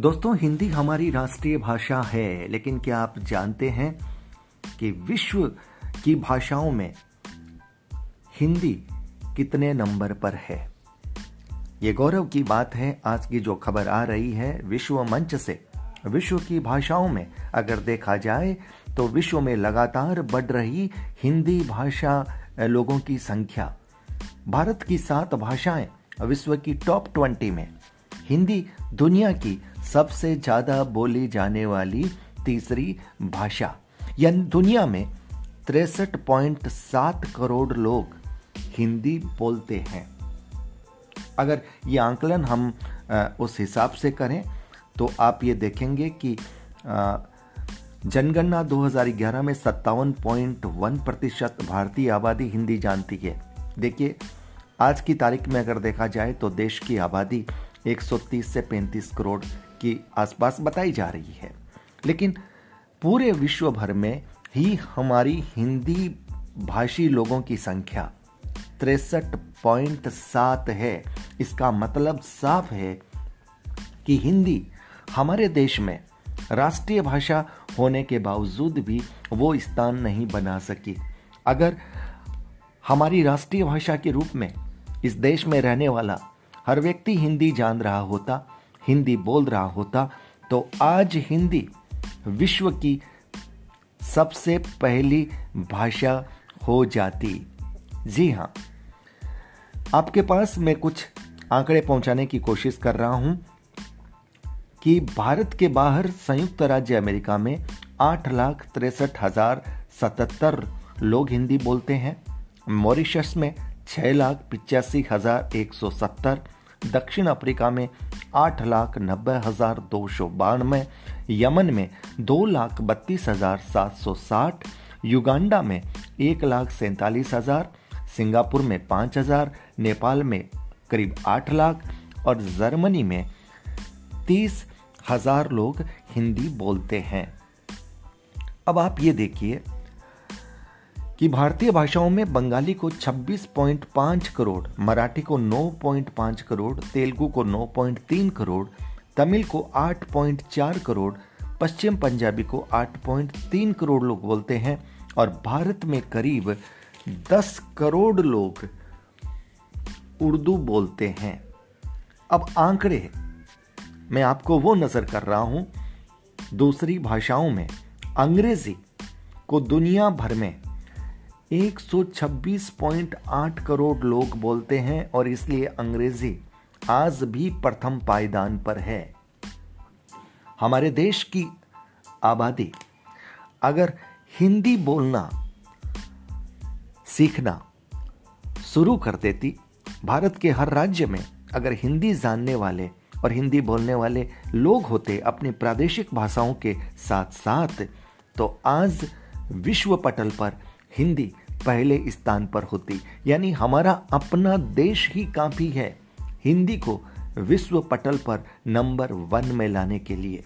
दोस्तों, हिंदी हमारी राष्ट्रीय भाषा है, लेकिन क्या आप जानते हैं कि विश्व की भाषाओं में हिंदी कितने नंबर पर है? ये गौरव की बात है। आज की जो खबर आ रही है, विश्व मंच से। विश्व की भाषाओं में अगर देखा जाए तो विश्व में लगातार बढ़ रही हिंदी भाषा लोगों की संख्या। भारत की सात भाषाएँ विश्व की टॉप ट्वेंटी में। हिंदी दुनिया की सबसे ज़्यादा बोली जाने वाली तीसरी भाषा। यानी दुनिया में तिरसठ पॉइंट सात करोड़ लोग हिंदी बोलते हैं। अगर ये आंकलन हम उस हिसाब से करें तो आप ये देखेंगे कि जनगणना 2011 में सत्तावन पॉइंट वन प्रतिशत भारतीय आबादी हिंदी जानती है। देखिए, आज की तारीख में अगर देखा जाए तो देश की आबादी 130 से 35 करोड़ की आसपास बताई जा रही है। लेकिन पूरे विश्व भर में ही हमारी हिंदी भाषी लोगों की संख्या तिरसठ पॉइंट सात है। इसका मतलब साफ़ है कि हिंदी हमारे देश में राष्ट्रीय भाषा होने के बावजूद भी वो स्थान नहीं बना सकी। अगर हमारी राष्ट्रीय भाषा के रूप में इस देश में रहने वाला हर व्यक्ति हिंदी जान रहा होता हिंदी बोल रहा होता तो आज हिंदी विश्व की सबसे पहली भाषा हो जाती। जी हाँ। आपके पास मैं कुछ आंकड़े पहुँचाने की कोशिश कर रहा हूँ कि भारत के बाहर संयुक्त राज्य अमेरिका में आठ लाख तिरसठ हज़ार सतहत्तर लोग हिंदी बोलते हैं। मॉरिशस में छह लाख पिचासी हज़ार एक सौ सत्तर। दक्षिण अफ्रीका में आठ लाख नब्बे हज़ार दो सौ बानवे, यमन में दो लाख बत्तीस हज़ार सात सौ साठ, युगांडा में एक लाख सैंतालीस हज़ार, सिंगापुर में पाँच हज़ार, नेपाल में करीब आठ लाख और जर्मनी में तीस हज़ार लोग हिंदी बोलते हैं। अब आप ये देखिए कि भारतीय भाषाओं में बंगाली को 26.5 करोड़, मराठी को 9.5 करोड़, तेलुगु को 9.3 करोड़, तमिल को 8.4 करोड़, पश्चिम पंजाबी को 8.3 करोड़ लोग बोलते हैं और भारत में करीब 10 करोड़ लोग उर्दू बोलते हैं। अब आंकड़े मैं आपको वो नज़र कर रहा हूँ, दूसरी भाषाओं में, अंग्रेज़ी को दुनिया भर में 126.8 करोड़ लोग बोलते हैं और इसलिए अंग्रेज़ी आज भी प्रथम पायदान पर है। हमारे देश की आबादी, अगर हिंदी बोलना, सीखना शुरू कर देती, भारत के हर राज्य में अगर हिंदी जानने वाले और हिंदी बोलने वाले लोग होते अपनी प्रादेशिक भाषाओं के साथ साथ तो आज विश्व पटल पर हिंदी पहले स्थान पर होती, यानी हमारा अपना देश ही काफ़ी है। हिंदी को विश्व पटल पर नंबर वन में लाने के लिए।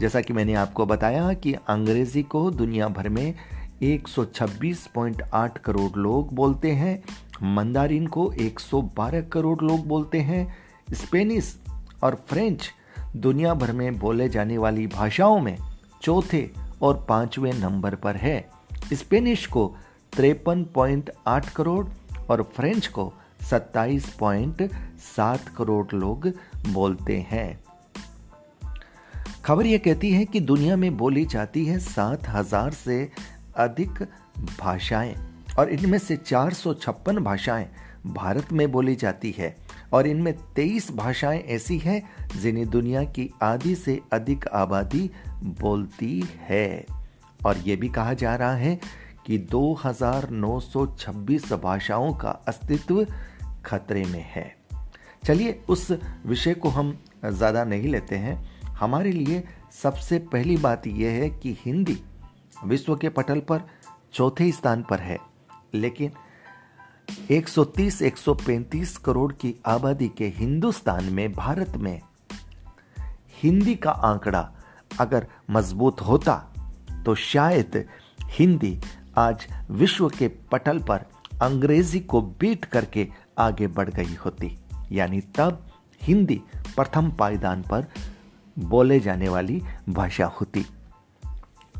जैसा कि मैंने आपको बताया कि अंग्रेज़ी को दुनिया भर में 126.8 करोड़ लोग बोलते हैं, मंदारिन को 112 करोड़ लोग बोलते हैं, स्पेनिश और फ्रेंच दुनिया भर में बोले जाने वाली भाषाओं में चौथे और पाँचवें नंबर पर है। स्पेनिश को तिरपन पॉइंट आठ करोड़ और फ्रेंच को सत्ताईस पॉइंट सात करोड़ लोग बोलते हैं। खबर यह कहती है कि दुनिया में बोली जाती है सात हज़ार से अधिक भाषाएँ और इनमें से चार सौ छप्पन भाषाएँ भारत में बोली जाती है और इनमें तेईस भाषाएँ ऐसी हैं जिन्हें दुनिया की आधी से अधिक आबादी बोलती है। और ये भी कहा जा रहा है कि 2926 भाषाओं का अस्तित्व खतरे में है। चलिए, उस विषय को हम ज़्यादा नहीं लेते हैं। हमारे लिए सबसे पहली बात यह है कि हिंदी विश्व के पटल पर चौथे स्थान पर है, लेकिन 130-135 करोड़ की आबादी के हिंदुस्तान में, भारत में हिंदी का आंकड़ा अगर मज़बूत होता तो शायद हिंदी आज विश्व के पटल पर अंग्रेज़ी को बीट करके आगे बढ़ गई होती। यानी तब हिंदी प्रथम पायदान पर बोले जाने वाली भाषा होती।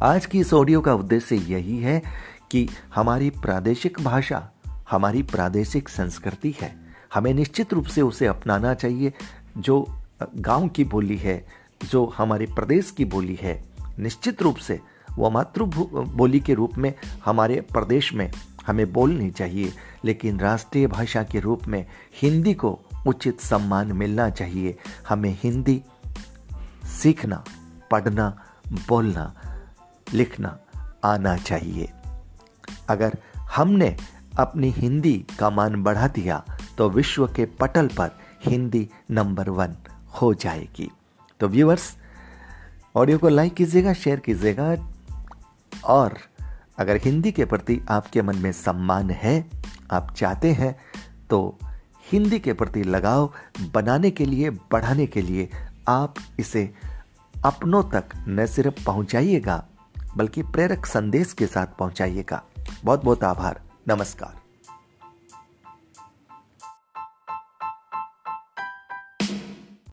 आज की इस ऑडियो का उद्देश्य यही है कि हमारी प्रादेशिक भाषा, हमारी प्रादेशिक संस्कृति है। हमें निश्चित रूप से उसे अपनाना चाहिए, जो गाँव की बोली है, जो हमारे प्रदेश की बोली है। निश्चित रूप से वह मातृ बोली के रूप में हमारे प्रदेश में हमें बोलनी चाहिए, लेकिन राष्ट्रीय भाषा के रूप में हिंदी को उचित सम्मान मिलना चाहिए। हमें हिंदी सीखना, पढ़ना, बोलना, लिखना आना चाहिए। अगर हमने अपनी हिंदी का मान बढ़ा दिया तो विश्व के पटल पर हिंदी नंबर वन हो जाएगी। तो व्यूअर्स, ऑडियो को लाइक कीजिएगा, शेयर कीजिएगा और अगर हिंदी के प्रति आपके मन में सम्मान है, आप चाहते हैं तो हिंदी के प्रति लगाव बनाने के लिए, बढ़ाने के लिए आप इसे अपनों तक न सिर्फ़ पहुंचाइएगा, बल्कि प्रेरक संदेश के साथ पहुंचाइएगा। बहुत बहुत आभार। नमस्कार।